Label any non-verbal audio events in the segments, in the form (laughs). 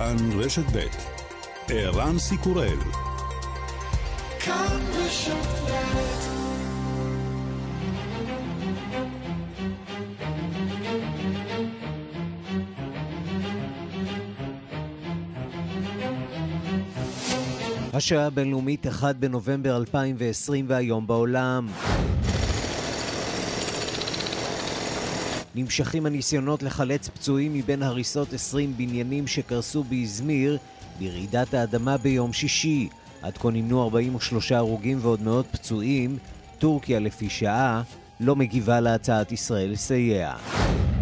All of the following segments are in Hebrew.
כאן רשת ב' ערן סיקורל השעה הבינלאומית 1 בנובמבר 2020 והיום בעולם. נמשכים הניסיונות לחלץ פצועים מבין הריסות 20 בניינים שקרסו באזמיר ברעידת האדמה ביום שישי. עד כה נמנו 43 הרוגים ועוד מאות פצועים. טורקיה לפי שעה לא מגיבה להצעת ישראל לסייע.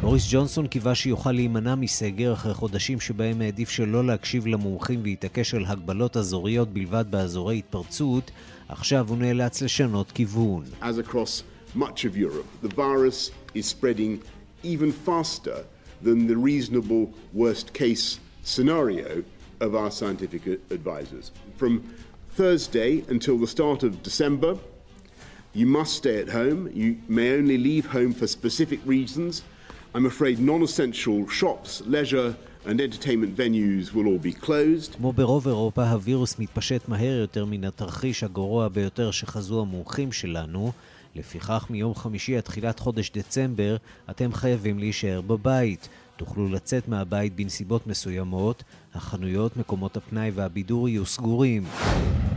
בוריס ג'ונסון קיווה שיוכל להימנע מסגר אחרי חודשים שבהם העדיף שלא להקשיב למומחים והתעקש על הגבלות אזוריות בלבד באזורי התפרצות, עכשיו הוא נאלץ לשנות כיוון. As much of Europe, the virus is spreading even faster than the reasonable worst case scenario of our scientific advisors. From Thursday until the start of December, you must stay at home. You may only leave home for specific reasons. I'm afraid non essential shops, leisure, and entertainment venues will all be closed. כמו ברוב אירופה, הווירוס מתפשט מהר יותר מן התרחיש הגרוע ביותר שחזו המומחים שלנו. לפיכך מיום חמישי עד תחילת חודש דצמבר אתם חייבים להישאר בבית. תוכלו לצאת מהבית בנסיבות מסוימות, החנויות, מקומות הפנאי והבידור יהיו סגורים.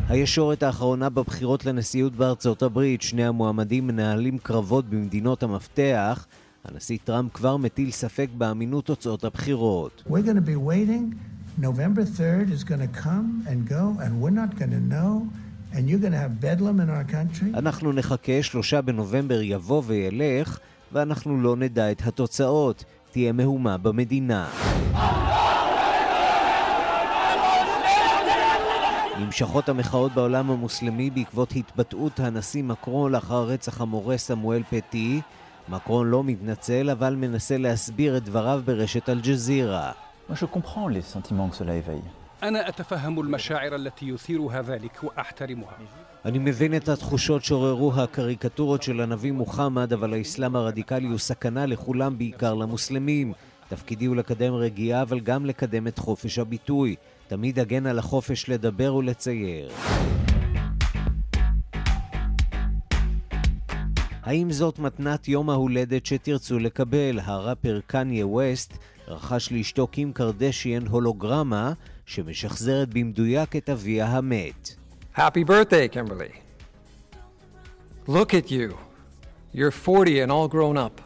הישורת האחרונה בבחירות לנשיאות בארצות הברית, שני המועמדים מנהלים קרבות במדינות המפתח. הנשיא טראמפ כבר מטיל ספק באמינות תוצאות הבחירות. November 3rd is come and go and we're not know And you're going to have bedlam in our country? אנחנו נחכה, שלושה בנובמבר יבוא וילך, ואנחנו לא נדע את התוצאות. תהיה מהומה במדינה. נמשכות המחאות בעולם המוסלמי בעקבות התבטאות הנשיא מקרון לאחר רצח המורה סמואל פטי. מקרון לא מתנצל, אבל מנסה להסביר את דבריו ברשת אל-ג'זירה. Moi je comprends les sentiments que cela éveille. أنا أتفهم المشاعر التي يثيرها ذلك وأحترمها. אני מבין את התחושות שעוררו הקריקטורות של הנביא מוחמד, אבל האסלאם הרדיקלי הוא סכנה לכולם, בעיקר למוסלמים. תפקידי הוא לקדם רגיעה, אבל גם לקדם את חופש הביטוי. תמיד אגן על החופש לדבר ולצייר. האם זאת מתנת יום ההולדת שתרצו לקבל? הראפר קניה ווסט רכש לאשתו קים קרדשיאן הולוגרמה שמשחזרת במדויק את אביה המת. Happy birthday, Kimberly. Look at you. You're 40 and all grown up.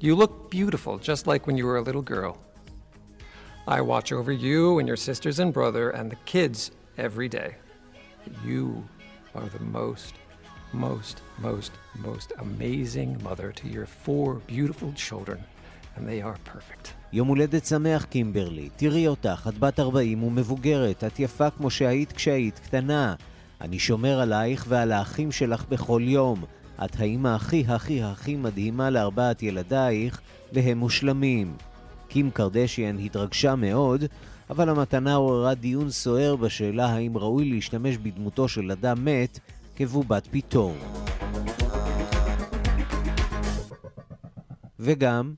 You look beautiful, just like when you were a little girl. I watch over you and your sisters and brother and the kids every day. You are the most, most, most, most amazing mother to your four beautiful children, and they are perfect. יום הולדת שמח, קימברלי. תראי אותך, את בת 40 ומבוגרת, את יפה כמו שהיית כשהיית קטנה. אני שומר עלייך ועל האחים שלך בכל יום. את האימא הכי הכי הכי מדהימה לארבעת ילדייך, והם מושלמים. קים קרדשיאן התרגשה מאוד, אבל המתנה עוררה דיון סוער בשאלה האם ראוי להשתמש בדמותו של אדם מת כבובת פתאום. וגם,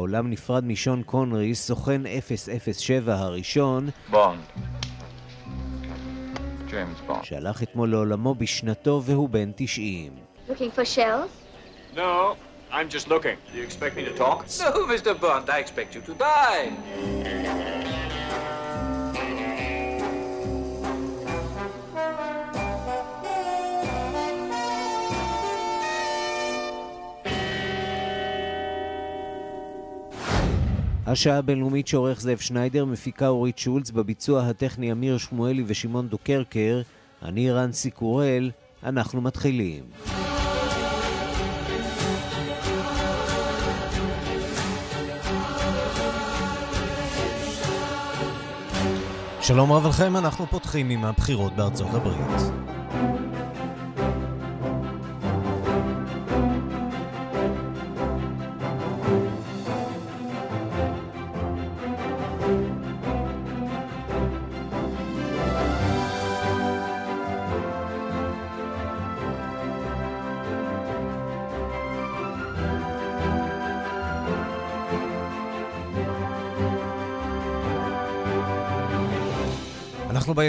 העולם נפרד משון קונרי, סוכן 007 הראשון, בונד. ג'יימס בונד. שהלך אתמול לעולמו בשנתו והוא בן 90. Looking for shells? No, I'm just looking. Do you expect me to talk? No, Mr. Bond, I expect you to die. השעה הבינלאומית שעורך זאב שניידר, מפיקה אורית שולץ, בביצוע הטכני אמיר שמואלי ושמעון דוקרקר, אני רנסי קורל, אנחנו מתחילים. שלום רב לכם, אנחנו פותחים עם הבחירות בארצות הברית.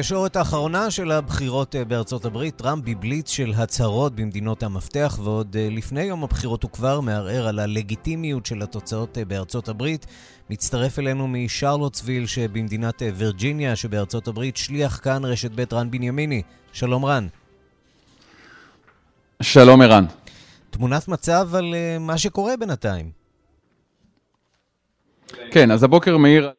בישורת האחרונה של הבחירות אה, בארצות הברית. טראמפ בבליץ של הצהרות במדינות המפתח, ועוד אה, לפני יום הבחירות הוא כבר מערער על הלגיטימיות של התוצאות אה, בארצות הברית. מצטרף אלינו משרלוטסוויל שבמדינת וירג'יניה שבארצות הברית, שליח כאן רשת ב' רן בנימיני. שלום רן. שלום ערן. תמונת מצב על מה שקורה בינתיים. כן, אז הבוקר מאיר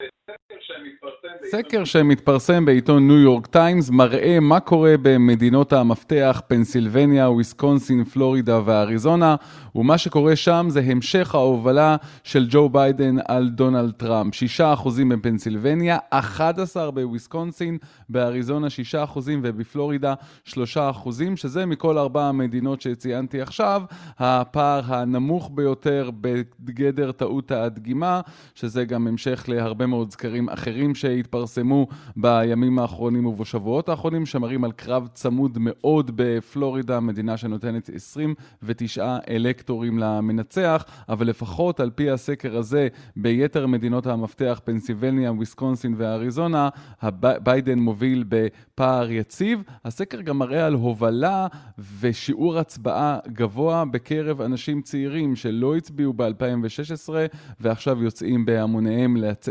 סקר שמתפרסם בעיתון ניו יורק טיימס מראה מה קורה במדינות המפתח, פנסילבניה, וויסקונסין, פלורידה ואריזונה, ומה שקורה שם זה המשך ההובלה של ג'ו ביידן על דונלד טראמפ. 6% בפנסילבניה, 11 בוויסקונסין, באריזונה 6% ובפלורידה 3%, שזה מכל ארבע המדינות שציינתי עכשיו, הפער הנמוך ביותר בגדר טעות הדגימה, שזה גם המשך להרבה מאוד סקרים אחרים שהתפרסמו בימים האחרונים ובשבועות האחרונים, שמראים על קרב צמוד מאוד בפלורידה, מדינה שנותנת 29 אלקטורים למנצח, אבל לפחות על פי הסקר הזה, ביתר מדינות המפתח, פנסילבניה, וויסקונסין ואריזונה, ביידן מוביל בפער יציב. הסקר גם מראה על הובלה ושיעור הצבעה גבוה בקרב אנשים צעירים שלא הצביעו ב-2016 ועכשיו יוצאים בהמוניהם, להצ...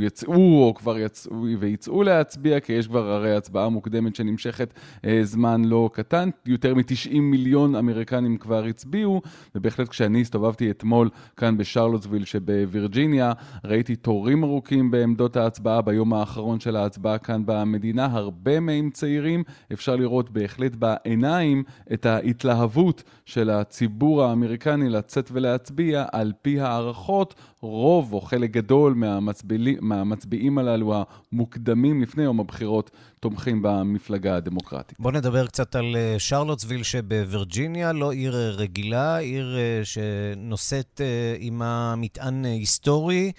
יצאו או כבר יצאו ויצאו להצביע, כי יש כבר הרי הצבעה מוקדמת שנמשכת אה, זמן לא קטן. יותר מ-90 מיליון אמריקנים כבר הצביעו, ובהחלט כשאני הסתובבתי אתמול כאן בשרלוטסוויל שבווירג'יניה, ראיתי תורים ארוכים בעמדות ההצבעה ביום האחרון של ההצבעה כאן במדינה, הרבה מהם צעירים. אפשר לראות בהחלט בעיניים את ההתלהבות של הציבור האמריקני לצאת ולהצביע על פי הערכות. רוב או חלק גדול מהמצביעים, מהמצביעים הללו המוקדמים לפני יום הבחירות תומכים במפלגה הדמוקרטית. בואו נדבר קצת על אה, שרלוטסוויל שבווירג'יניה, לא עיר אה, רגילה, עיר אה, שנושאת עימה מטען היסטורי.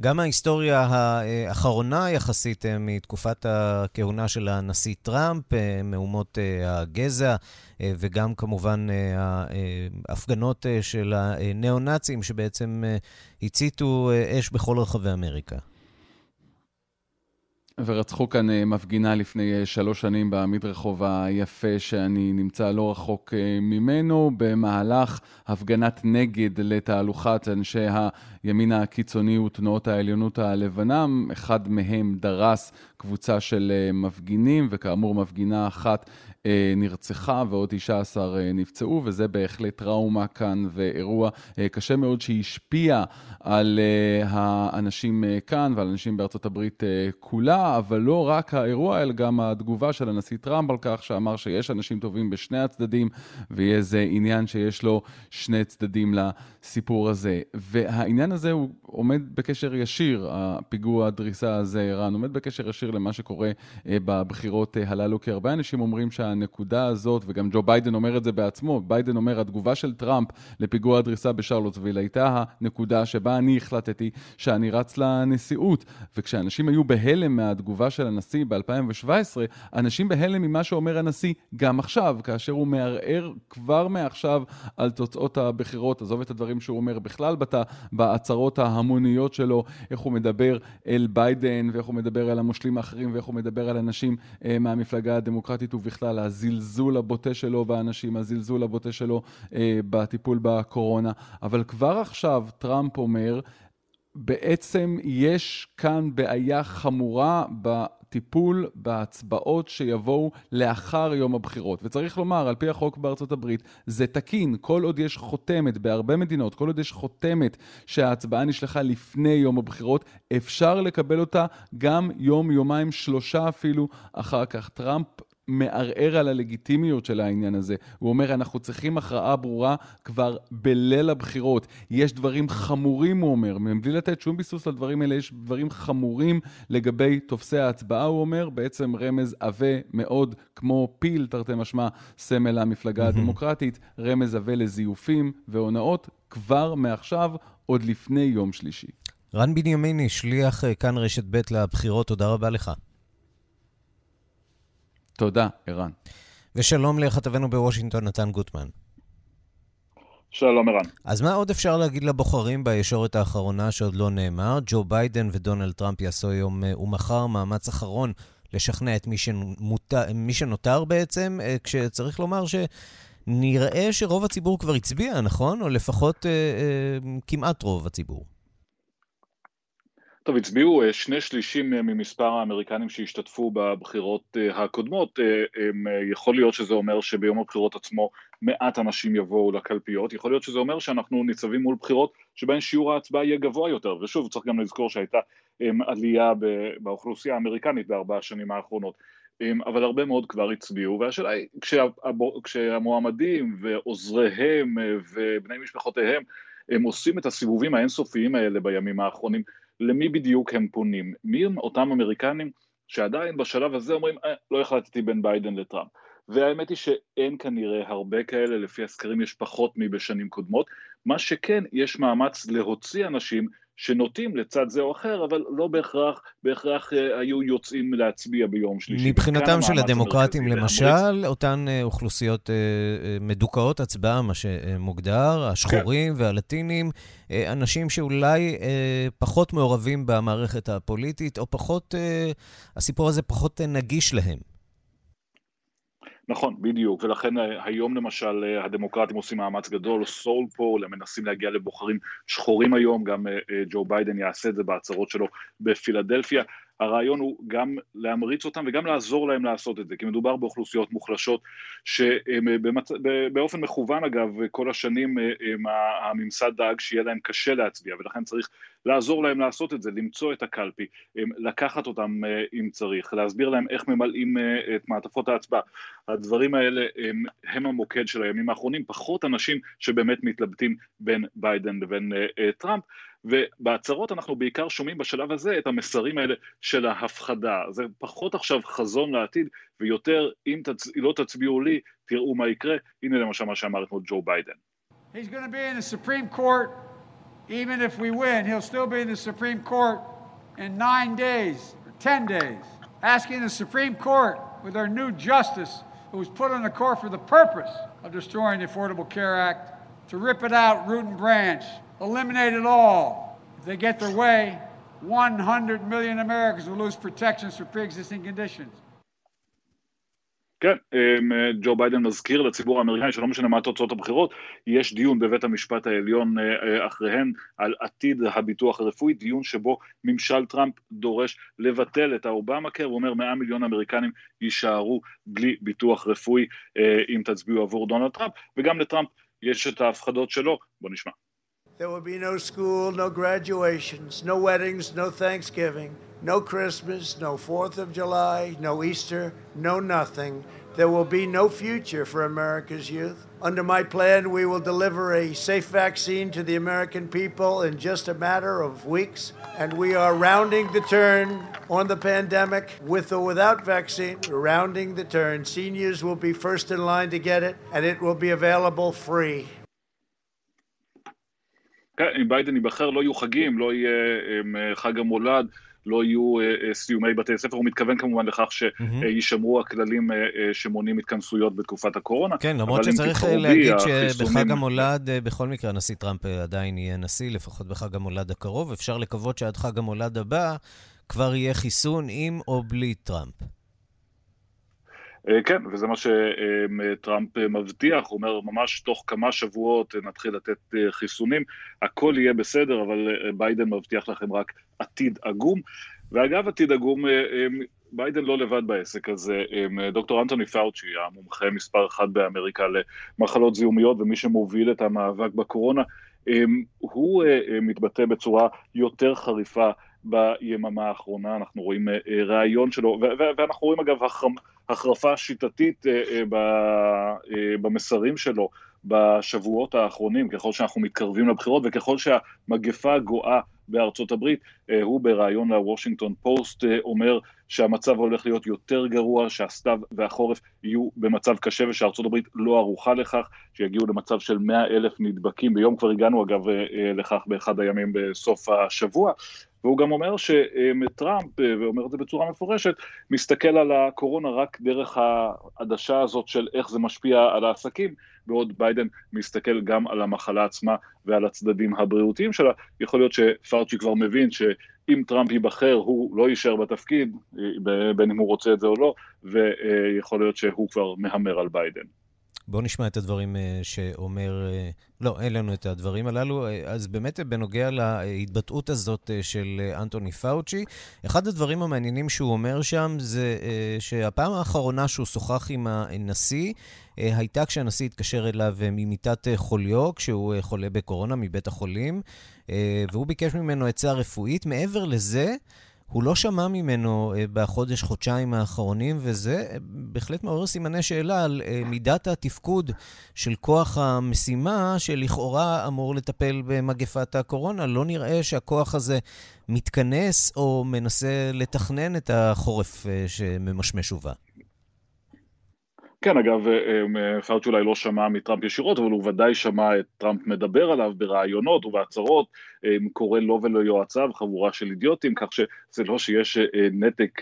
גם ההיסטוריה האחרונה יחסית מתקופת הכהונה של הנשיא טראמפ, מהומות הגזע, וגם כמובן ההפגנות של הניאו-נאצים שבעצם הציתו אש בכל רחבי אמריקה. ורצחו כאן אה, מפגינה לפני אה, שלוש שנים במדרחוב היפה שאני נמצא לא רחוק אה, ממנו, במהלך הפגנת נגד לתהלוכת אנשי הימין הקיצוני ותנועות העליונות הלבנה. אחד מהם דרס קבוצה של מפגינים, וכאמור מפגינה אחת נרצחה ועוד 19 אה, נפצעו, וזה בהחלט טראומה כאן ואירוע אה, קשה מאוד שהשפיע על האנשים כאן ועל אנשים בארצות הברית כולה, אבל לא רק האירוע, אלא גם התגובה של הנשיא טראמפ על כך שאמר שיש אנשים טובים בשני הצדדים, ויהיה איזה עניין שיש לו שני צדדים לסיפור הזה. והעניין הזה הוא עומד בקשר ישיר, הפיגוע הדריסה הזה, ערן, עומד בקשר ישיר למה שקורה בבחירות הללו, כי הרבה אנשים אומרים שה... הנקודה הזאת, וגם ג'ו ביידן אומר את זה בעצמו, ביידן אומר, התגובה של טראמפ לפיגוע הדריסה בשרלוטסוויל הייתה הנקודה שבה אני החלטתי שאני רץ לנשיאות. וכשאנשים היו בהלם מהתגובה של הנשיא ב-2017, אנשים בהלם ממה שאומר הנשיא גם עכשיו, כאשר הוא מערער כבר מעכשיו על תוצאות הבחירות. עזוב את הדברים שהוא אומר בכלל בת... בהצהרות ההמוניות שלו, איך הוא מדבר אל ביידן, ואיך הוא מדבר על המושלים האחרים, ואיך הוא מדבר על אנשים אה, מהמפלגה הדמוקרטית ובכלל הזלזול הבוטה שלו באנשים, הזלזול הבוטה שלו אה, בטיפול בקורונה. אבל כבר עכשיו טראמפ אומר, בעצם יש כאן בעיה חמורה בטיפול בהצבעות שיבואו לאחר יום הבחירות. וצריך לומר, על פי החוק בארצות הברית, זה תקין, כל עוד יש חותמת בהרבה מדינות, כל עוד יש חותמת שההצבעה נשלחה לפני יום הבחירות, אפשר לקבל אותה גם יום, יומיים, שלושה אפילו אחר כך. טראמפ מערער על הלגיטימיות של העניין הזה. הוא אומר, אנחנו צריכים הכרעה ברורה כבר בליל הבחירות. יש דברים חמורים, הוא אומר, מבלי לתת שום ביסוס לדברים האלה, יש דברים חמורים לגבי תופסי ההצבעה, הוא אומר, בעצם רמז עבה מאוד, כמו פיל, תרתי משמע, סמל המפלגה הדמוקרטית, רמז עבה לזיופים והונאות, כבר מעכשיו, עוד לפני יום שלישי. רן בנימיני, שליח אה, כאן רשת ב' לבחירות, תודה רבה לך. תודה, ערן. ושלום לכתבנו בוושינגטון, נתן גוטמן. שלום, ערן. אז מה עוד אפשר להגיד לבוחרים בישורת האחרונה שעוד לא נאמר? ג'ו ביידן ודונלד טראמפ יעשו היום אה, ומחר מאמץ אחרון לשכנע את מי, שמות... מי שנותר בעצם, כשצריך לומר שנראה שרוב הציבור כבר הצביע, נכון? או לפחות אה, אה, כמעט רוב הציבור. טוב, הצביעו אה, שני שלישים אה, ממספר האמריקנים שהשתתפו בבחירות אה, הקודמות. יכול להיות שזה אומר שביום הבחירות עצמו מעט אנשים יבואו לקלפיות, יכול להיות שזה אומר שאנחנו ניצבים מול בחירות שבהן שיעור ההצבעה יהיה גבוה יותר, ושוב צריך גם לזכור שהייתה עלייה באוכלוסייה האמריקנית בארבע השנים האחרונות. אבל הרבה מאוד כבר הצביעו, והשאלה היא, כשהמועמדים ועוזריהם ובני משפחותיהם הם עושים את הסיבובים האינסופיים האלה בימים האחרונים, למי בדיוק הם פונים, מי הם אותם אמריקנים שעדיין בשלב הזה אומרים, אה, לא החלטתי בין ביידן לטראמפ. והאמת היא שאין כנראה הרבה כאלה, לפי הסקרים יש פחות מבשנים קודמות, מה שכן, יש מאמץ להוציא אנשים שנוטים לצד זה או אחר, אבל לא בהכרח, בהכרח אה, היו יוצאים להצביע ביום שלישי. מבחינתם של הדמוקרטים, למשל, להמריץ. אותן אה, אוכלוסיות אה, מדוכאות הצבעה, מה שמוגדר, השחורים כן. והלטינים, אנשים שאולי פחות מעורבים במערכת הפוליטית, או פחות, הסיפור הזה פחות נגיש להם. נכון, בדיוק, ולכן אה, היום למשל אה, הדמוקרטים עושים מאמץ גדול, סול פול, הם מנסים להגיע לבוחרים שחורים היום, גם אה, ג'ו ביידן יעשה את זה בהצהרות שלו בפילדלפיה, הרעיון הוא גם להמריץ אותם וגם לעזור להם לעשות את זה, כי מדובר באוכלוסיות מוחלשות שבאופן מכוון אגב כל השנים הממסד דאג שיהיה להם קשה להצביע ולכן צריך לעזור להם לעשות את זה, למצוא את הקלפי, לקחת אותם אם צריך, להסביר להם איך ממלאים את מעטפות ההצבעה. הדברים האלה הם, הם המוקד של הימים האחרונים, פחות אנשים שבאמת מתלבטים בין ביידן לבין טראמפ. ובהצהרות אנחנו בעיקר שומעים בשלב הזה את המסרים האלה של ההפחדה. זה פחות עכשיו חזון לעתיד, ויותר אם תצ... לא תצביעו לי, תראו מה יקרה. הנה למשל מה שאמר אתמול ג'ו ביידן. Asking the Supreme Court with our new justice, who was put on the court for the purpose of destroying the Affordable Care Act, to rip it out root and branch, eliminate it all. If they get their way, 100 million Americans will lose protections for pre-existing conditions. כן, ג'ו ביידן מזכיר לציבור האמריקאי שלא משנה מה תוצאות הבחירות, יש דיון בבית המשפט העליון אחריהן על עתיד הביטוח הרפואי, דיון שבו ממשל טראמפ דורש לבטל את האובמה קר, הוא אומר 100 מיליון אמריקנים יישארו בלי ביטוח רפואי אם תצביעו עבור דונלד טראמפ, וגם לטראמפ יש את ההפחדות שלו, בוא נשמע. There will be no school, no graduations, no weddings, no Thanksgiving, no Christmas, no 4th of July, no Easter, no nothing. There will be no future for America's youth. Under my plan, we will deliver a safe vaccine to the American people in just a matter of weeks. And we are rounding the turn on the pandemic with or without vaccine. We're rounding the turn. Seniors will be first in line to get it, and it will be available free. כן, אם ביידן ייבחר לא יהיו חגים, לא יהיה חג המולד, לא יהיו סיומי בתי ספר, הוא מתכוון כמובן לכך שיישמרו הכללים שמונעים התכנסויות בתקופת הקורונה. כן, למרות שצריך להגיד שבחג המולד, בכל מקרה הנשיא טראמפ עדיין יהיה נשיא, לפחות בחג המולד הקרוב, אפשר לקוות שעד חג המולד הבא כבר יהיה חיסון עם או בלי טראמפ. אה, כן, וזה מה שטראמפ מבטיח, הוא אומר ממש תוך כמה שבועות נתחיל לתת אה, חיסונים, הכל יהיה בסדר, אבל אה, ביידן מבטיח לכם רק עתיד עגום. ואגב עתיד עגום, ביידן לא לבד בעסק הזה, דוקטור אנטוני פאוצ'י, המומחה מספר אחת באמריקה למחלות זיהומיות ומי שמוביל את המאבק בקורונה, הוא מתבטא בצורה יותר חריפה ביממה האחרונה, אנחנו רואים ראיון שלו, ואנחנו רואים אגב החרפה שיטתית אה, אה, אה, במסרים שלו בשבועות האחרונים, ככל שאנחנו מתקרבים לבחירות וככל שהמגפה גואה בארצות הברית, הוא בריאיון לוושינגטון פוסט אומר שהמצב הולך להיות יותר גרוע, שהסתיו והחורף יהיו במצב קשה ושארצות הברית לא ערוכה לכך, שיגיעו למצב של 100 אלף נדבקים. ביום, כבר הגענו אגב לכך באחד הימים בסוף השבוע, והוא גם אומר שטראמפ, ואומר את זה בצורה מפורשת, מסתכל על הקורונה רק דרך העדשה הזאת של איך זה משפיע על העסקים, בעוד ביידן מסתכל גם על המחלה עצמה ועל הצדדים הבריאותיים שלה. יכול להיות שפאוצ'י כבר מבין ש... אם טראמפ ייבחר, הוא לא יישאר בתפקיד, בין אם הוא רוצה את זה או לא, ויכול להיות שהוא כבר מהמר על ביידן. בואו נשמע את הדברים אה, שאומר, אה, לא, אין לנו את הדברים הללו. אה, אז באמת בנוגע להתבטאות הזאת של אנטוני פאוצ'י, אחד הדברים המעניינים שהוא אומר שם זה שהפעם האחרונה שהוא שוחח עם הנשיא הייתה כשהנשיא התקשר אליו ממיטת חוליו, כשהוא חולה בקורונה מבית החולים, והוא ביקש ממנו עצה רפואית. מעבר לזה, הוא לא שמע ממנו אה, בחודש-חודשיים האחרונים, וזה אה, בהחלט מעורר סימני שאלה על אה, מידת התפקוד של כוח המשימה, שלכאורה אמור לטפל במגפת הקורונה. לא נראה שהכוח הזה מתכנס או מנסה לתכנן את החורף שממשמש ובא. כן, אגב, אה, אה, פאוצ' אולי לא שמע מטראמפ ישירות, אבל הוא ודאי שמע את טראמפ מדבר עליו בראיונות ובהצהרות, אה, קורא לו וליועציו חבורה של אידיוטים, כך שזה לא שיש נתק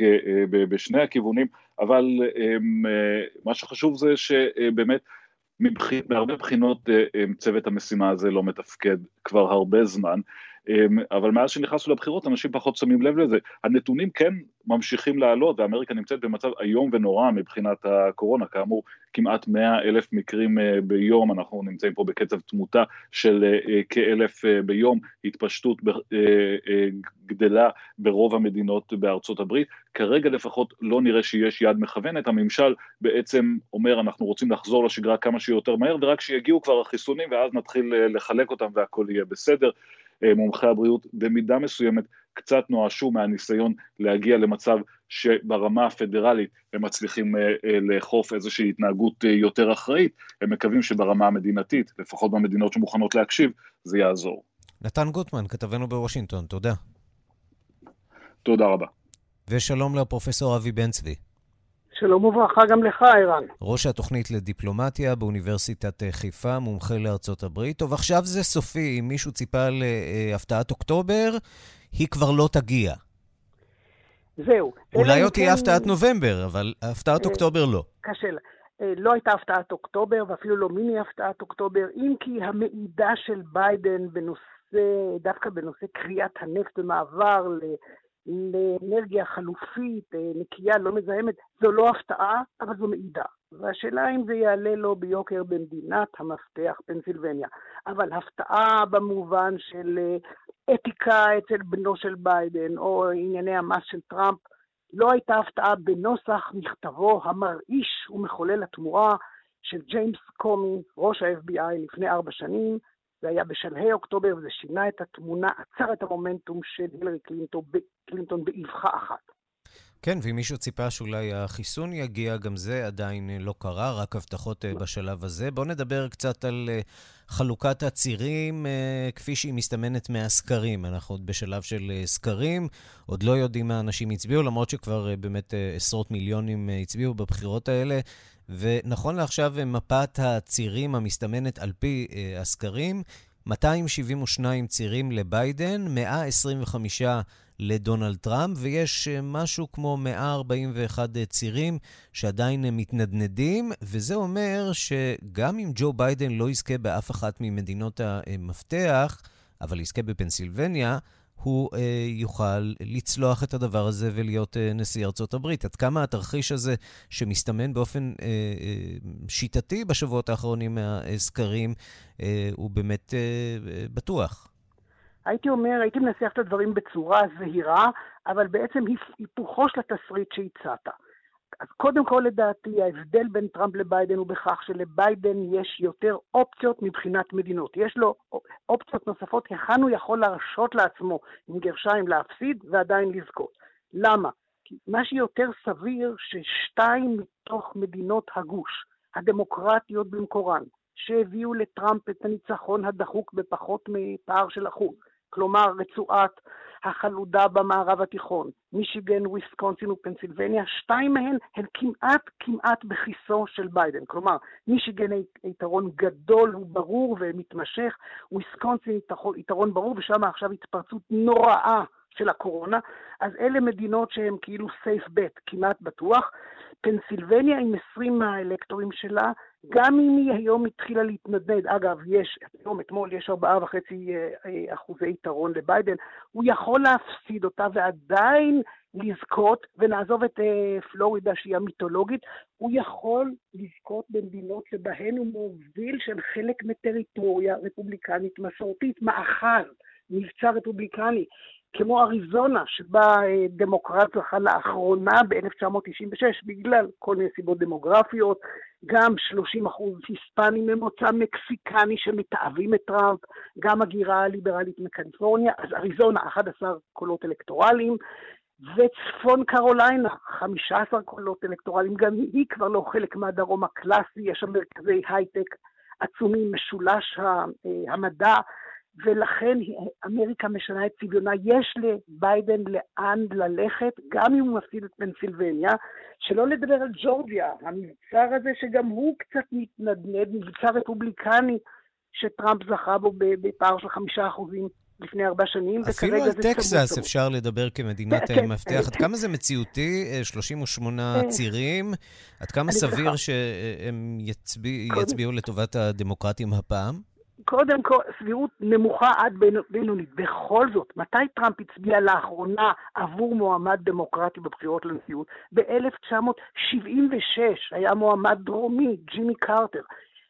בשני הכיוונים, אבל מה שחשוב זה שבאמת מהרבה בחינות צוות המשימה הזה לא מתפקד כבר הרבה זמן, אבל מאז שנכנסנו לבחירות אנשים פחות שמים לב לזה. הנתונים כן ממשיכים לעלות ואמריקה נמצאת במצב איום ונורא מבחינת הקורונה, כאמור כמעט 100 אלף מקרים אה, ביום, אנחנו נמצאים פה בקצב תמותה של אה, אה, כאלף ביום, התפשטות גדלה ברוב המדינות בארצות הברית, כרגע לפחות לא נראה שיש יד מכוונת, הממשל בעצם אומר אנחנו רוצים לחזור לשגרה כמה שיותר מהר ורק שיגיעו כבר החיסונים ואז נתחיל לחלק אותם והכל יהיה בסדר. אה, מומחי הבריאות במידה מסוימת קצת נואשו מהניסיון להגיע למצב שברמה הפדרלית הם מצליחים אה, אה, לאכוף איזושהי התנהגות יותר אחראית, הם מקווים שברמה המדינתית, לפחות במדינות שמוכנות להקשיב, זה יעזור. נתן גוטמן, כתבנו בוושינגטון, תודה. תודה רבה. ושלום לפרופסור אבי בן צבי. שלום וברכה גם לך, ערן. ראש התוכנית לדיפלומטיה באוניברסיטת חיפה, מומחה לארצות הברית. טוב, עכשיו זה סופי. אם מישהו ציפה להפתעת אוקטובר, היא כבר לא תגיע. זהו. אולי עוד תהיה כן... הפתעת נובמבר, אבל הפתעת אה, אוקטובר לא. קשה לה. אה, לא הייתה הפתעת אוקטובר, ואפילו לא מיני הפתעת אוקטובר, אם כי המעידה של ביידן בנושא, דווקא בנושא קריאת הנפט ומעבר לאנרגיה חלופית, אה, נקייה, לא מזהמת, זו לא הפתעה, אבל זו מעידה. והשאלה אם זה יעלה לו ביוקר במדינת המפתח, פנסילבניה. אבל הפתעה במובן של אה, אתיקה אצל בנו של ביידן, או ענייני המס של טראמפ, לא הייתה הפתעה בנוסח מכתבו המרעיש ומחולל התמורה של ג'יימס קומי, ראש ה-FBI לפני ארבע שנים, זה היה בשלהי אוקטובר, וזה שינה את התמונה, עצר את המומנטום של הילרי קלינטון, קלינטון באבחה אחת. כן, ואם מישהו ציפה שאולי החיסון יגיע, גם זה עדיין לא קרה, רק הבטחות אה, בשלב הזה. בואו נדבר קצת על אה, חלוקת הצירים אה, כפי שהיא מסתמנת מהסקרים. אנחנו עוד בשלב של סקרים, עוד לא יודעים מה אנשים הצביעו, למרות שכבר באמת עשרות מיליונים הצביעו בבחירות האלה. ונכון לעכשיו, מפת הצירים המסתמנת על פי אה, הסקרים, 272 צירים לביידן, 125 לדונלד טראמפ, ויש אה, משהו כמו 141 אה, צירים שעדיין מתנדנדים, וזה אומר שגם אם ג'ו ביידן לא יזכה באף אחת ממדינות המפתח, אבל יזכה בפנסילבניה, הוא אה, יוכל לצלוח את הדבר הזה ולהיות אה, נשיא ארצות הברית. עד כמה התרחיש הזה, שמסתמן באופן אה, אה, שיטתי בשבועות האחרונים מהסקרים, אה, הוא באמת אה, בטוח? הייתי אומר, הייתי מנסח את הדברים בצורה זהירה, אבל בעצם היפוכו של התסריט שהצעת. אז קודם כל, לדעתי, ההבדל בין טראמפ לביידן הוא בכך שלביידן יש יותר אופציות מבחינת מדינות. יש לו אופציות נוספות היכן הוא יכול להרשות לעצמו, עם גרשיים, להפסיד ועדיין לזכות. למה? כי מה שיותר סביר ששתיים מתוך מדינות הגוש, הדמוקרטיות במקורן, שהביאו לטראמפ את הניצחון הדחוק בפחות מפער של אחוז, כלומר רצועת החלודה במערב התיכון, מישיגן, וויסקונסין ופנסילבניה, שתיים מהן הן כמעט כמעט בכיסו של ביידן. כלומר, מישיגן יתרון גדול וברור ומתמשך, וויסקונסין יתרון ברור, ושם עכשיו התפרצות נוראה של הקורונה, אז אלה מדינות שהן כאילו סייף בט, כמעט בטוח. פנסילבניה עם 20 מהאלקטורים שלה, גם אם היא היום התחילה להתנדנד, אגב, יש, היום, אתמול, יש 4.5 אה, אה, אחוזי יתרון לביידן, הוא יכול להפסיד אותה ועדיין לזכות, ונעזוב את uh, פלורידה שהיא המיתולוגית, הוא יכול לזכות במדינות שבהן הוא מוביל של חלק מטריטוריה רפובליקנית מסורתית, מאחז, מבצע רפובליקני. כמו אריזונה, שבה אה, דמוקרט זכה לאחרונה ב-1996 בגלל כל מיני סיבות דמוגרפיות, גם 30 אחוז היספנים ממוצא מקסיקני שמתעבים את טראמפ, גם הגירה ליברלית מקליפורניה, אז אריזונה 11 קולות אלקטורליים, וצפון קרוליינה, 15 קולות אלקטורליים, גם היא כבר לא חלק מהדרום הקלאסי, יש שם מרכזי הייטק עצומים, משולש אה, המדע, ולכן אמריקה משנה את צביונה. יש לביידן לאן ללכת, גם אם הוא מפסיד את פנסילבניה, שלא לדבר על ג'ורג'יה, המבצר הזה שגם הוא קצת מתנדנד, מבצר רפובליקני שטראמפ זכה בו בפער של חמישה אחוזים לפני ארבע שנים, אפילו על טקסס אפשר לדבר כמדינת כן, מפתח. עד כמה זה מציאותי, 38 אה, צירים? עד כמה סביר שהם יצביעו לטובת הדמוקרטים הפעם? קודם כל, סבירות נמוכה עד בינונית. בכל זאת, מתי טראמפ הצביע לאחרונה עבור מועמד דמוקרטי בבחירות לנשיאות? ב-1976 היה מועמד דרומי, ג'ימי קרטר.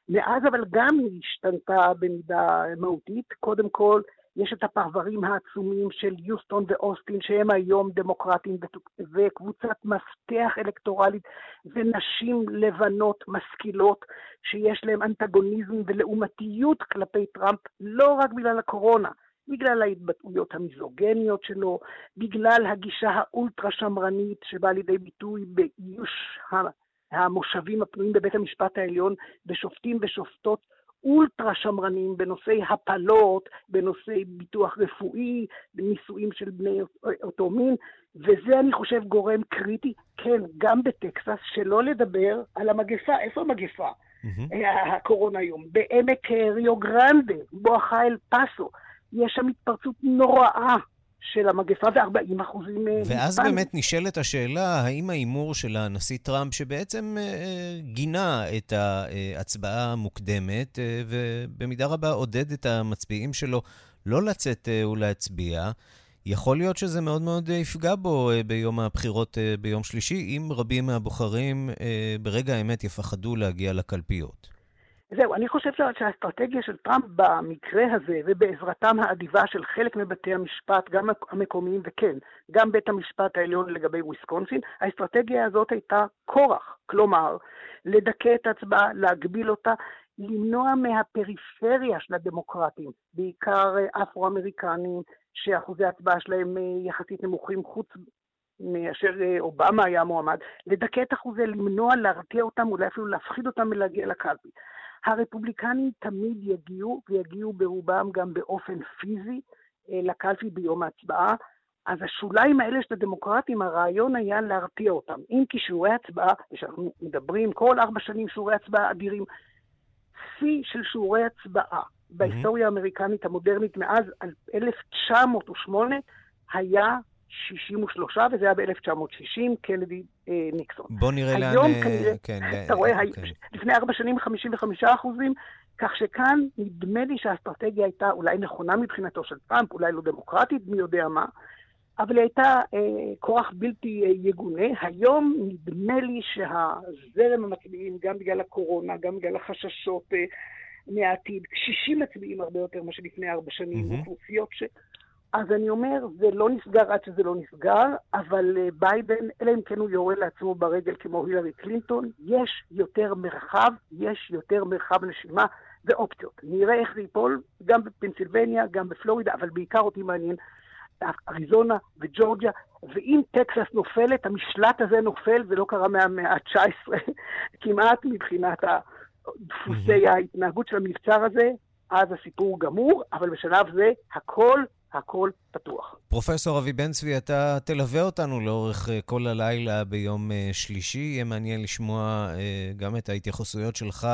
מאז אבל גם היא השתנתה במידה מהותית. קודם כל, יש את הפרברים העצומים של יוסטון ואוסטין, שהם היום דמוקרטים, וקבוצת מפתח אלקטורלית, ונשים לבנות משכילות, שיש להן אנטגוניזם ולעומתיות כלפי טראמפ, לא רק בגלל הקורונה, בגלל ההתבטאויות המיזוגניות שלו, בגלל הגישה האולטרה שמרנית שבאה לידי ביטוי באיוש המושבים הפנויים בבית המשפט העליון בשופטים ושופטות אולטרה שמרנים בנושאי הפלות, בנושאי ביטוח רפואי, בנישואים של בני אותו מין, וזה אני חושב גורם קריטי, כן, גם בטקסס, שלא לדבר על המגפה. איפה המגפה? Mm-hmm. הקורונה היום. בעמק ריו גרנדה, בואכה אל פאסו, יש שם התפרצות נוראה של המגפה ו-40 אחוזים... ואז פעם. באמת נשאלת השאלה, האם ההימור של הנשיא טראמפ, שבעצם אה, גינה את ההצבעה המוקדמת, אה, ובמידה רבה עודד את המצביעים שלו לא לצאת אה, ולהצביע, יכול להיות שזה מאוד מאוד יפגע בו אה, ביום הבחירות אה, ביום שלישי, אם רבים מהבוחרים אה, ברגע האמת יפחדו להגיע לקלפיות. זהו, אני חושב שהאסטרטגיה של טראמפ במקרה הזה, ובעזרתם האדיבה של חלק מבתי המשפט, גם המקומיים, וכן, גם בית המשפט העליון לגבי וויסקונסין, האסטרטגיה הזאת הייתה כורח. כלומר, לדכא את ההצבעה, להגביל אותה, למנוע מהפריפריה של הדמוקרטים, בעיקר אפרו-אמריקנים, שאחוזי ההצבעה שלהם יחסית נמוכים, חוץ מאשר אובמה היה מועמד, לדכא את אחוזי, למנוע, להרתיע אותם, אולי אפילו להפחיד אותם מלהגיע לקלפי. הרפובליקנים תמיד יגיעו, ויגיעו ברובם גם באופן פיזי, אה, לקלפי ביום ההצבעה. אז השוליים האלה של הדמוקרטים, הרעיון היה להרתיע אותם. אם כי שיעורי הצבעה, ושאנחנו מדברים כל ארבע שנים שיעורי הצבעה אדירים, שיא של שיעורי הצבעה בהיסטוריה האמריקנית המודרנית מאז 1908 היה 63, וזה היה ב-1960, קנדי אה, ניקסון. בוא נראה לאן... היום כנראה, כן, אתה רואה, כן. לפני ארבע שנים 55 אחוזים, כך שכאן נדמה לי שהאסטרטגיה הייתה אולי נכונה מבחינתו של טראמפ, אולי לא דמוקרטית, מי יודע מה, אבל היא הייתה אה, כורח בלתי אה, יגונה. היום נדמה לי שהזרם המצביעים, גם בגלל הקורונה, גם בגלל החששות אה, מהעתיד, קשישים מצביעים הרבה יותר מאשר לפני ארבע שנים, mm-hmm. אוכלוסיות ש... אז אני אומר, זה לא נסגר עד שזה לא נסגר, אבל אה, ביידן, אלא אם כן הוא יורה לעצמו ברגל כמו הילרי קלינטון, יש יותר מרחב, יש יותר מרחב נשימה ואופציות. נראה איך זה ייפול, גם בפנסילבניה, גם בפלורידה, אבל בעיקר אותי מעניין אריזונה וג'ורג'יה, ואם טקסס נופלת, המשלט הזה נופל, זה לא קרה מהמאה ה-19 (laughs) כמעט מבחינת דפוסי ההתנהגות של המבצר הזה, אז הסיפור גמור, אבל בשלב זה הכל הכל פתוח. פרופסור אבי בן צבי, אתה תלווה אותנו לאורך אה, כל הלילה ביום אה, שלישי. יהיה מעניין לשמוע אה, גם את ההתייחסויות שלך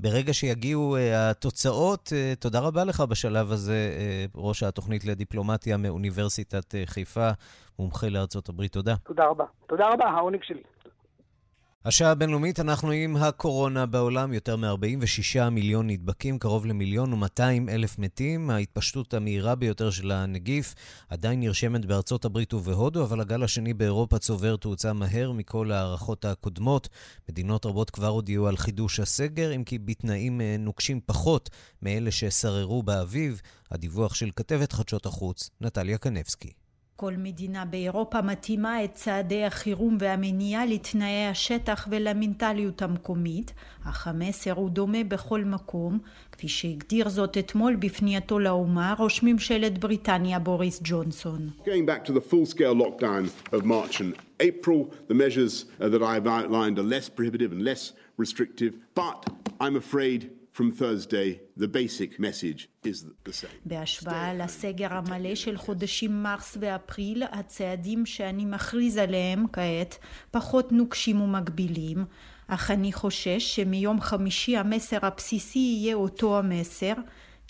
ברגע שיגיעו התוצאות. תודה רבה לך בשלב הזה, ראש התוכנית לדיפלומטיה מאוניברסיטת חיפה, מומחה לארצות הברית. תודה. תודה רבה. תודה רבה, העונג שלי. השעה הבינלאומית, אנחנו עם הקורונה בעולם, יותר מ-46 מיליון נדבקים, קרוב למיליון ו-200 אלף מתים. ההתפשטות המהירה ביותר של הנגיף עדיין נרשמת בארצות הברית ובהודו, אבל הגל השני באירופה צובר תאוצה מהר מכל ההערכות הקודמות. מדינות רבות כבר הודיעו על חידוש הסגר, אם כי בתנאים אה, נוקשים פחות מאלה ששררו באביב. הדיווח של כתבת חדשות החוץ, נטליה קנבסקי. כל מדינה באירופה מתאימה את צעדי החירום והמניעה לתנאי השטח ולמנטליות המקומית, אך המסר הוא דומה בכל מקום, כפי שהגדיר זאת אתמול בפנייתו לאומה ראש ממשלת בריטניה בוריס ג'ונסון. April, the measures that I've outlined are less prohibitive and less restrictive, but I'm afraid From Thursday, the basic message is the same. בהשוואה לסגר המלא של חודשים מרס ואפריל, הצעדים שאני מכריז עליהם כעת פחות נוקשים ומגבילים, אך אני חושש שמיום חמישי המסר הבסיסי יהיה אותו המסר,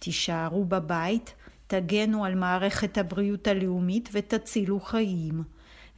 תישארו בבית, תגנו על מערכת הבריאות הלאומית ותצילו חיים.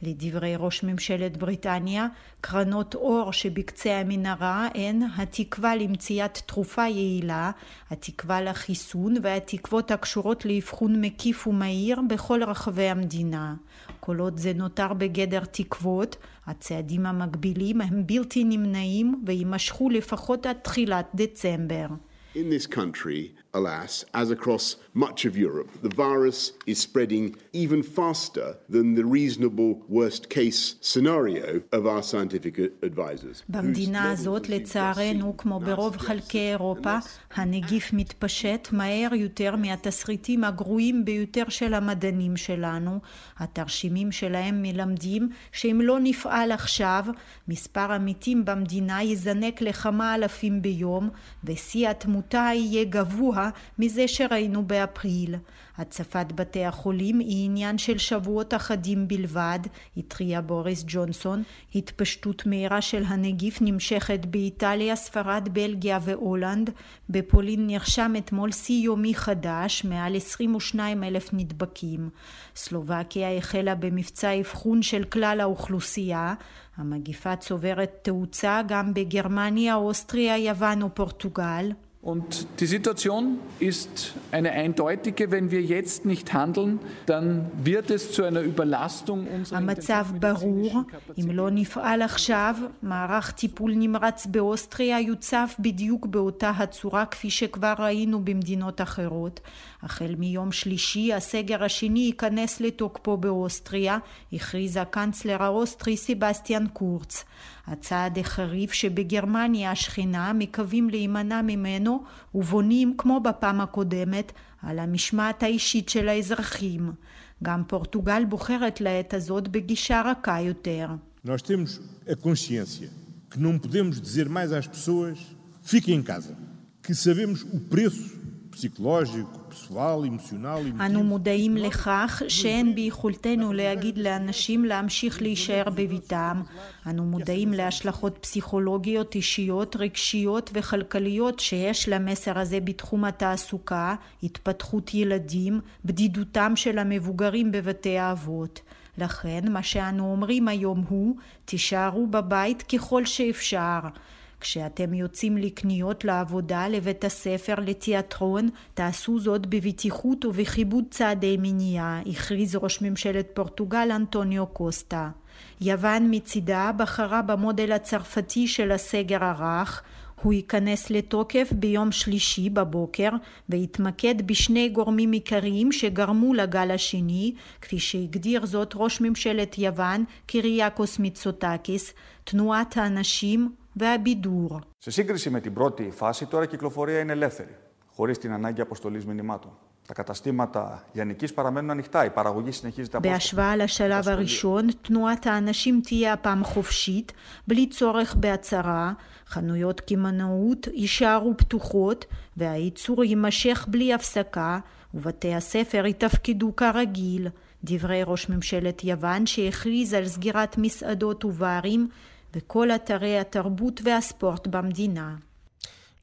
לדברי ראש ממשלת בריטניה, קרנות אור שבקצה המנהרה הן התקווה למציאת תרופה יעילה, התקווה לחיסון והתקוות הקשורות לאבחון מקיף ומהיר בכל רחבי המדינה. כל עוד זה נותר בגדר תקוות, הצעדים המקבילים הם בלתי נמנעים ויימשכו לפחות עד תחילת דצמבר. In this country, alas, as across much of Europe, the virus is spreading even faster than the reasonable worst case scenario of our scientific advisors. במדינה הזאת, לצערנו, כמו ברוב חלקי אירופה, הנגיף מתפשט מהר יותר מהתסריטים הגרועים ביותר של המדענים שלנו. התרשימים שלהם מלמדים שאם לא נפעל עכשיו, מספר המתים במדינה יזנק לכמה אלפים ביום, ושיא התמותה יהיה גבוה מזה שראינו באפריל. הצפת בתי החולים היא עניין של שבועות אחדים בלבד, התריע בוריס ג'ונסון. התפשטות מהירה של הנגיף נמשכת באיטליה, ספרד, בלגיה והולנד. בפולין נרשם אתמול שיא יומי חדש, מעל 22 אלף נדבקים. סלובקיה החלה במבצע אבחון של כלל האוכלוסייה. המגיפה צוברת תאוצה גם בגרמניה, אוסטריה, יוון ופורטוגל. Und die Situation ist eine eindeutige. Wenn wir jetzt nicht handeln, dann wird es zu einer Überlastung unserer המצב ברור, אם לא נפעל עכשיו, מערך טיפול נמרץ באוסטריה יוצף בדיוק באותה הצורה כפי שכבר ראינו במדינות אחרות. החל מיום שלישי הסגר השני ייכנס לתוקפו באוסטריה, הכריז הקנצלר האוסטרי סבסטיאן קורץ. הצעד החריף שבגרמניה השכנה מקווים להימנע ממנו ובונים כמו בפעם הקודמת על המשמעת האישית של האזרחים. גם פורטוגל בוחרת לעת הזאת בגישה רכה יותר. Nós temos a consciência que não podemos dizer mais às pessoas fiquem em casa, que sabemos o preço אנו מודעים לכך שאין ביכולתנו להגיד לאנשים להמשיך להישאר בביתם. אנו מודעים להשלכות פסיכולוגיות, אישיות, רגשיות וכלכליות שיש למסר הזה בתחום התעסוקה, התפתחות ילדים, בדידותם של המבוגרים בבתי האבות. לכן מה שאנו אומרים היום הוא תישארו בבית ככל שאפשר. כשאתם יוצאים לקניות, לעבודה, לבית הספר, לתיאטרון, תעשו זאת בבטיחות ובכיבוד צעדי מניעה, הכריז ראש ממשלת פורטוגל אנטוניו קוסטה. יוון מצידה בחרה במודל הצרפתי של הסגר הרך, הוא ייכנס לתוקף ביום שלישי בבוקר ויתמקד בשני גורמים עיקריים שגרמו לגל השני, כפי שהגדיר זאת ראש ממשלת יוון קיריאקוס מיצוטקיס, תנועת האנשים והבידור. Σε σύγκριση με την πρώτη φάση, τώρα η κυκλοφορία είναι ελεύθερη, χωρίς την ανάγκη αποστολής μηνυμάτων. Τα καταστήματα λιανικής παραμένουν ανοιχτά, η παραγωγή συνεχίζεται από... בהשוואה לשלב הראשון, תנועת האנשים תהיה הפעם חופשית, בלי צורך בהצהרה, חנויות קמעונאות יישארו פתוחות, והייצור יימשך בלי הפסקה, ובתי הספר יתפקדו כרגיל. דברי ראש ממשלת יוון שהכריז על סגירת מסעדות וברים וכל אתרי התרבות והספורט במדינה.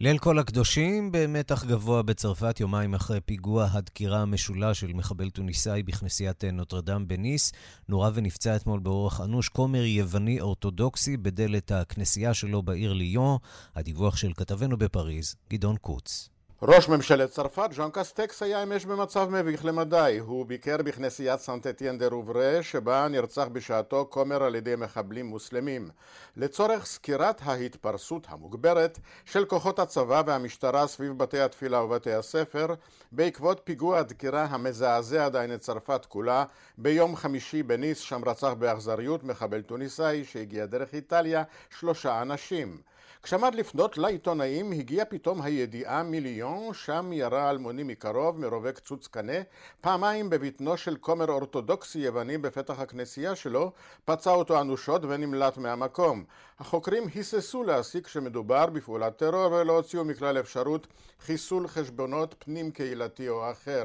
ליל כל הקדושים במתח גבוה בצרפת יומיים אחרי פיגוע הדקירה המשולש של מחבל טוניסאי בכנסיית נוטרדם בניס. נורה ונפצע אתמול באורח אנוש כומר יווני אורתודוקסי בדלת הכנסייה שלו בעיר ליון. הדיווח של כתבנו בפריז, גדעון קוץ. ראש ממשלת צרפת, ז'אן קסטקס, היה אמש במצב מביך למדי. הוא ביקר בכנסיית סנט אטיין דה רוברה, שבה נרצח בשעתו כומר על ידי מחבלים מוסלמים. לצורך סקירת ההתפרסות המוגברת של כוחות הצבא והמשטרה סביב בתי התפילה ובתי הספר, בעקבות פיגוע הדקירה המזעזע עדיין את צרפת כולה, ביום חמישי בניס, שם רצח באכזריות מחבל טוניסאי שהגיע דרך איטליה שלושה אנשים. כשעמד לפנות לעיתונאים הגיעה פתאום הידיעה מליון, שם ירה אלמוני מקרוב מרובה קצוץ קנה, פעמיים בבטנו של כומר אורתודוקסי יווני בפתח הכנסייה שלו, פצע אותו אנושות ונמלט מהמקום. החוקרים היססו להסיק שמדובר בפעולת טרור ולא הוציאו מכלל אפשרות חיסול חשבונות פנים קהילתי או אחר.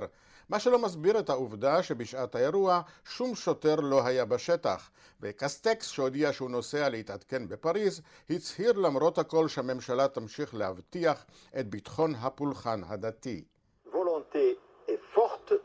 מה שלא מסביר את העובדה שבשעת האירוע שום שוטר לא היה בשטח, וקסטקס שהודיע שהוא נוסע להתעדכן בפריז, הצהיר למרות הכל שהממשלה תמשיך להבטיח את ביטחון הפולחן הדתי.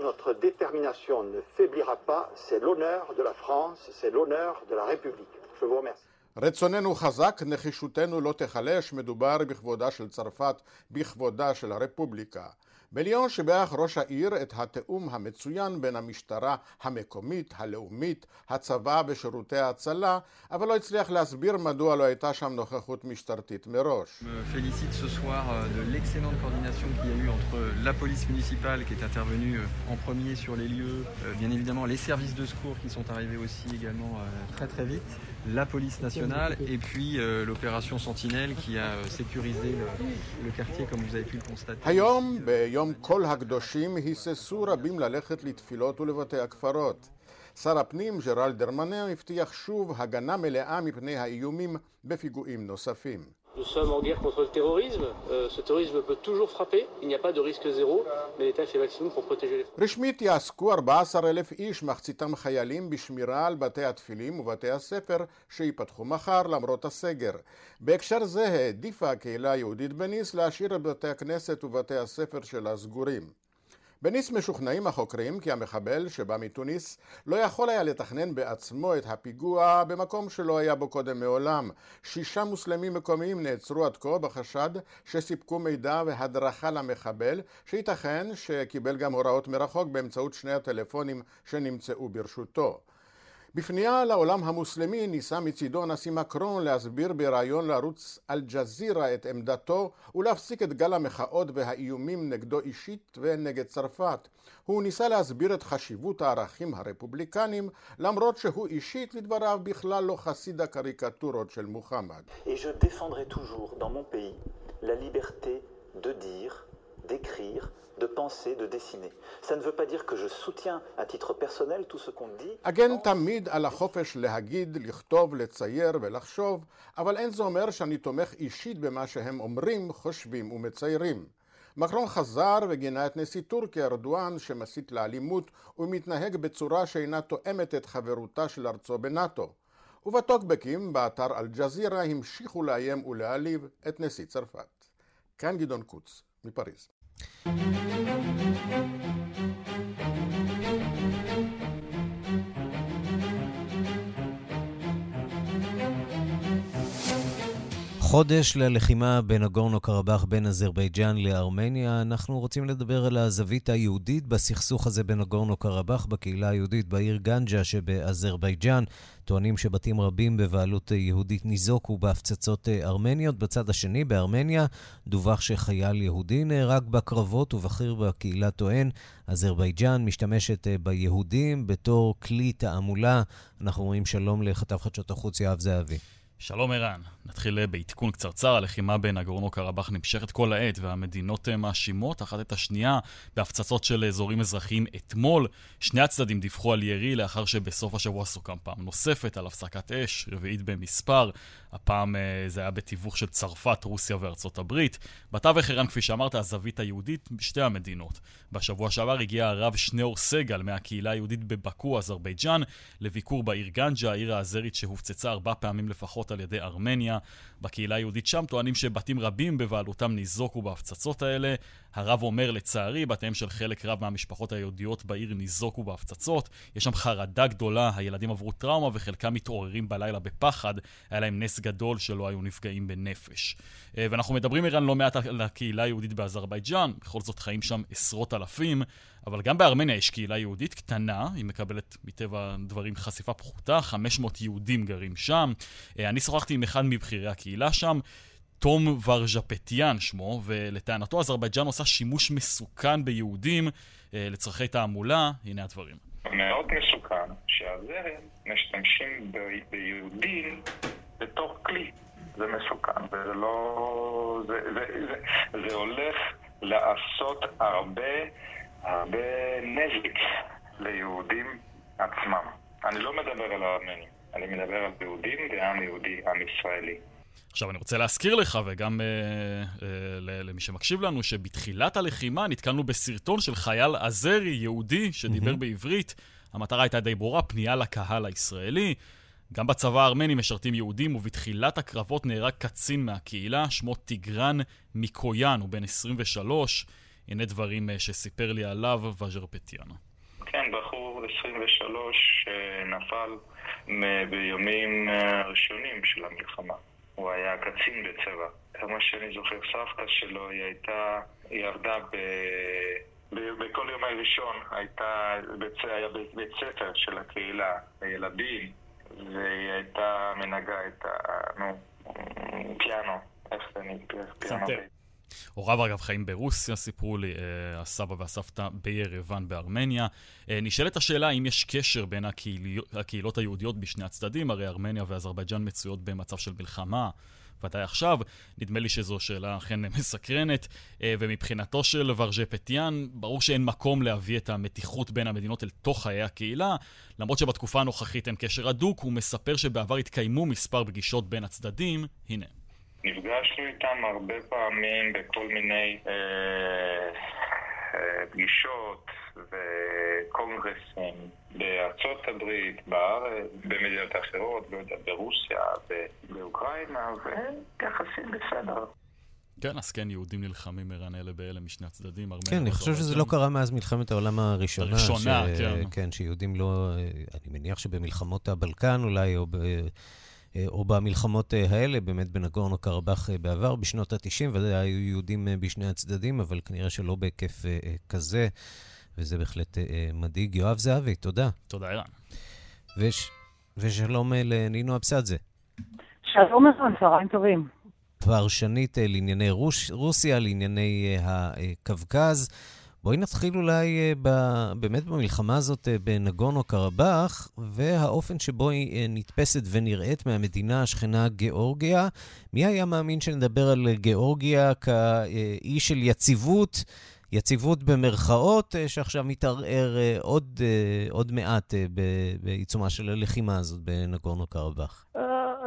notre détermination ne faiblira pas, c'est l'honneur de la France, c'est l'honneur de la République. Je vous remercie. רצוננו חזק, נחישותנו לא תיחלש, מדובר בכבודה של צרפת, בכבודה של הרפובליקה. בליון שיבח ראש העיר את התיאום המצוין בין המשטרה המקומית, הלאומית, הצבא ושירותי ההצלה, אבל לא הצליח להסביר מדוע לא הייתה שם נוכחות משטרתית מראש. félicite ce soir de l'excellente coordination qu'il y a eu entre la police municipale qui est intervenue en premier sur les lieux, bien évidemment les services de secours qui sont arrivés aussi également très très vite. La police nationale et puis euh, l'opération Sentinelle qui a euh, sécurisé le, le quartier comme vous avez pu le constater. היום, ביום כל הקדושים, היססו רבים ללכת לתפילות ולבתי הכפרות. שר הפנים, ג'רלד דרמנר, הבטיח שוב הגנה מלאה מפני האיומים בפיגועים נוספים. Nous sommes en guerre contre le terrorisme. Euh, ce terrorisme peut toujours frapper. Il n'y a pas de risque zéro, mais l'État fait maximum pour protéger les Français. רשמית יעסקו 14,000 איש, מחציתם חיילים, בשמירה על בתי התפילים ובתי הספר שייפתחו מחר למרות הסגר. בהקשר זה העדיפה הקהילה היהודית בניס להשאיר את בתי הכנסת ובתי הספר שלה סגורים. בניס משוכנעים החוקרים כי המחבל שבא מתוניס לא יכול היה לתכנן בעצמו את הפיגוע במקום שלא היה בו קודם מעולם. שישה מוסלמים מקומיים נעצרו עד כה בחשד שסיפקו מידע והדרכה למחבל שייתכן שקיבל גם הוראות מרחוק באמצעות שני הטלפונים שנמצאו ברשותו. בפנייה לעולם המוסלמי ניסה מצידו הנשיא מקרון להסביר בריאיון לערוץ אל-ג'זירה את עמדתו ולהפסיק את גל המחאות והאיומים נגדו אישית ונגד צרפת. הוא ניסה להסביר את חשיבות הערכים הרפובליקניים למרות שהוא אישית לדבריו בכלל לא חסיד הקריקטורות של מוחמד. D'écrire, de penser, de dessiner. Ça ne veut pas dire que je soutiens à titre personnel tout ce qu'on dit. אגן תמיד על החופש להגיד, לכתוב, לצייר ולחשוב, אבל אין זה אומר שאני תומך אישית במה שהם אומרים, חושבים ומציירים. מקרון חזר וגינה את נשיא טורקיה ארדואן שמסית לאלימות ומתנהג בצורה שאינה תואמת את חברותה של ארצו בנאטו. ובטוקבקים באתר אל-ג'זירה המשיכו לאיים ולהעליב את נשיא צרפת. כאן גדעון קוץ, מפריז. Thank you. חודש ללחימה בנגורנו קרבאח בין אזרבייג'אן לארמניה. אנחנו רוצים לדבר על הזווית היהודית בסכסוך הזה בנגורנו קרבאח בקהילה היהודית בעיר גנג'ה שבאזרבייג'אן. טוענים שבתים רבים בבעלות יהודית ניזוקו בהפצצות ארמניות. בצד השני, בארמניה, דווח שחייל יהודי נהרג בקרבות ובכיר בקהילה טוען, אזרבייג'אן משתמשת ביהודים בתור כלי תעמולה. אנחנו אומרים שלום לכתב חדשות החוץ יואב זהבי. שלום ערן, נתחיל בעדכון קצרצר, הלחימה בין נגורנו קרבאח נמשכת כל העת והמדינות אה, מאשימות אחת את השנייה בהפצצות של אזורים אזרחיים אתמול. שני הצדדים דיווחו על ירי לאחר שבסוף השבוע סוכם פעם נוספת על הפסקת אש, רביעית במספר. הפעם אה, זה היה בתיווך של צרפת, רוסיה וארצות הברית. בתווך ערן, כפי שאמרת, הזווית היהודית בשתי המדינות. בשבוע שעבר הגיע הרב שניאור סגל מהקהילה היהודית בבקו, אזרבייג'אן, לביקור בעיר גנג'ה, העיר האזרית שהופצצה ארבע פעמים לפחות על ידי ארמניה. בקהילה היהודית שם טוענים שבתים רבים בבעלותם ניזוקו בהפצצות האלה. הרב אומר, לצערי, בתיהם של חלק רב מהמשפחות היהודיות בעיר ניזוקו בהפצצות. יש שם חרדה גדולה, הילדים עברו טראומה וחלקם מתעוררים בלילה בפחד. היה להם נס גדול שלא היו נפגעים בנפש. אה, ואנחנו מדברים, איראן, לא מעט על הקהילה היהודית באזרבייג'אן, בכל זאת חיים שם עשרות אלפים. אבל גם בארמניה יש קהילה יהודית קטנה, היא מקבלת מטבע הדברים חשיפה פחותה, 500 יהודים גרים שם. אה, אני שוחחתי עם אחד מבכירי הקהילה שם, תום ורז'פטיאן שמו, ולטענתו אזרבייג'אן עושה שימוש מסוכן ביהודים אה, לצורכי תעמולה, הנה הדברים. מאוד מסוכן שהזרם משתמשים ב- ביהודים בתור כלי. זה מסוכן, זה לא... זה, זה, זה, זה הולך לעשות הרבה הרבה נזק ליהודים עצמם. אני לא מדבר על הארמנים, אני מדבר על יהודים ועם יהודי, עם ישראלי. עכשיו, אני רוצה להזכיר לך, וגם אה, אה, למי שמקשיב לנו, שבתחילת הלחימה נתקלנו בסרטון של חייל עזרי, יהודי, שדיבר mm-hmm. בעברית. המטרה הייתה די ברורה, פנייה לקהל הישראלי. גם בצבא הארמני משרתים יהודים, ובתחילת הקרבות נהרג קצין מהקהילה, שמו טיגרן מיקויאן, הוא בן 23. הנה דברים אה, שסיפר לי עליו וז'רפטיאנו. כן, בחור 23 שנפל ביומים אה, הראשונים של המלחמה. הוא היה קצין בצבא. כמה שאני זוכר, סבתא שלו, היא הייתה, היא ירדה ב... בכל יום הראשון הייתה, היה בית ספר של הקהילה, לילדים, והיא הייתה מנהגה את ה... נו, פיאנו, איך זה נקרא? פיאנו. הוריו אגב חיים ברוסיה, סיפרו לי, אה, הסבא והסבתא בירוון בארמניה. אה, נשאלת השאלה האם יש קשר בין הקהילות, הקהילות היהודיות בשני הצדדים, הרי ארמניה ואזרבייג'אן מצויות במצב של מלחמה. ודאי עכשיו, נדמה לי שזו שאלה אכן (laughs) מסקרנת, אה, ומבחינתו של ורז'פטיאן, ברור שאין מקום להביא את המתיחות בין המדינות אל תוך חיי הקהילה, למרות שבתקופה הנוכחית אין קשר הדוק, הוא מספר שבעבר התקיימו מספר פגישות בין הצדדים, הנה. נפגשנו איתם הרבה פעמים בכל מיני אה, אה, פגישות וקונגרסים בארצות הברית, בארץ, במדינות אחרות, לא יודע, ברוסיה, באוקראינה, ויחסים בסדר. כן, אז כן, יהודים נלחמים ערן אלה באלה משני הצדדים. כן, אני חושב שזה לא קרה מאז מלחמת העולם הראשונה. הראשונה, כן. כן, שיהודים לא... אני מניח שבמלחמות הבלקן אולי, או ב... אה, או במלחמות אה, האלה, באמת בנגורנו קרבאח אה, בעבר, בשנות ה-90, ודאי היו יהודים בשני הצדדים, אבל כנראה שלא בהיקף כזה, וזה בהחלט מדאיג. יואב זהבי, תודה. תודה, ערן. וש... ושלום לנינו אבסדזה. שלום ערן, צהריים טובים. פרשנית לענייני רוש... רוסיה, לענייני הקווקז. בואי נתחיל אולי אה, ב, באמת במלחמה הזאת אה, בנגורנו קרבאח, והאופן שבו היא אה, נתפסת ונראית מהמדינה השכנה גיאורגיה. מי היה מאמין שנדבר על גיאורגיה כאי של יציבות, יציבות במרכאות, שעכשיו מתערער עוד, עוד מעט בעיצומה של הלחימה הזאת בנגורנו קרבאח?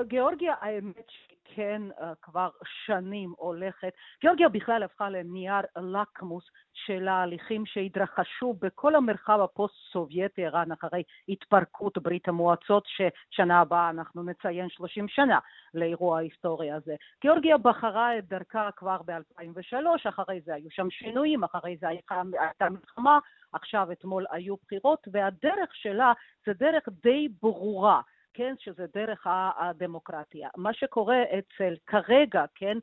גיאורגיה, האמת כן כבר שנים הולכת. גיאורגיה בכלל הפכה לנייר לקמוס של ההליכים שהתרחשו בכל המרחב הפוסט-סובייטי, ערן אחרי התפרקות ברית המועצות, ששנה הבאה אנחנו נציין 30 שנה לאירוע ההיסטורי הזה. גיאורגיה בחרה את דרכה כבר ב-2003, אחרי זה היו שם שינויים, אחרי זה הייתה מלחמה, עכשיו אתמול היו בחירות, והדרך שלה זה דרך די ברורה. כן, שזה דרך הדמוקרטיה. מה שקורה אצל כרגע, כן,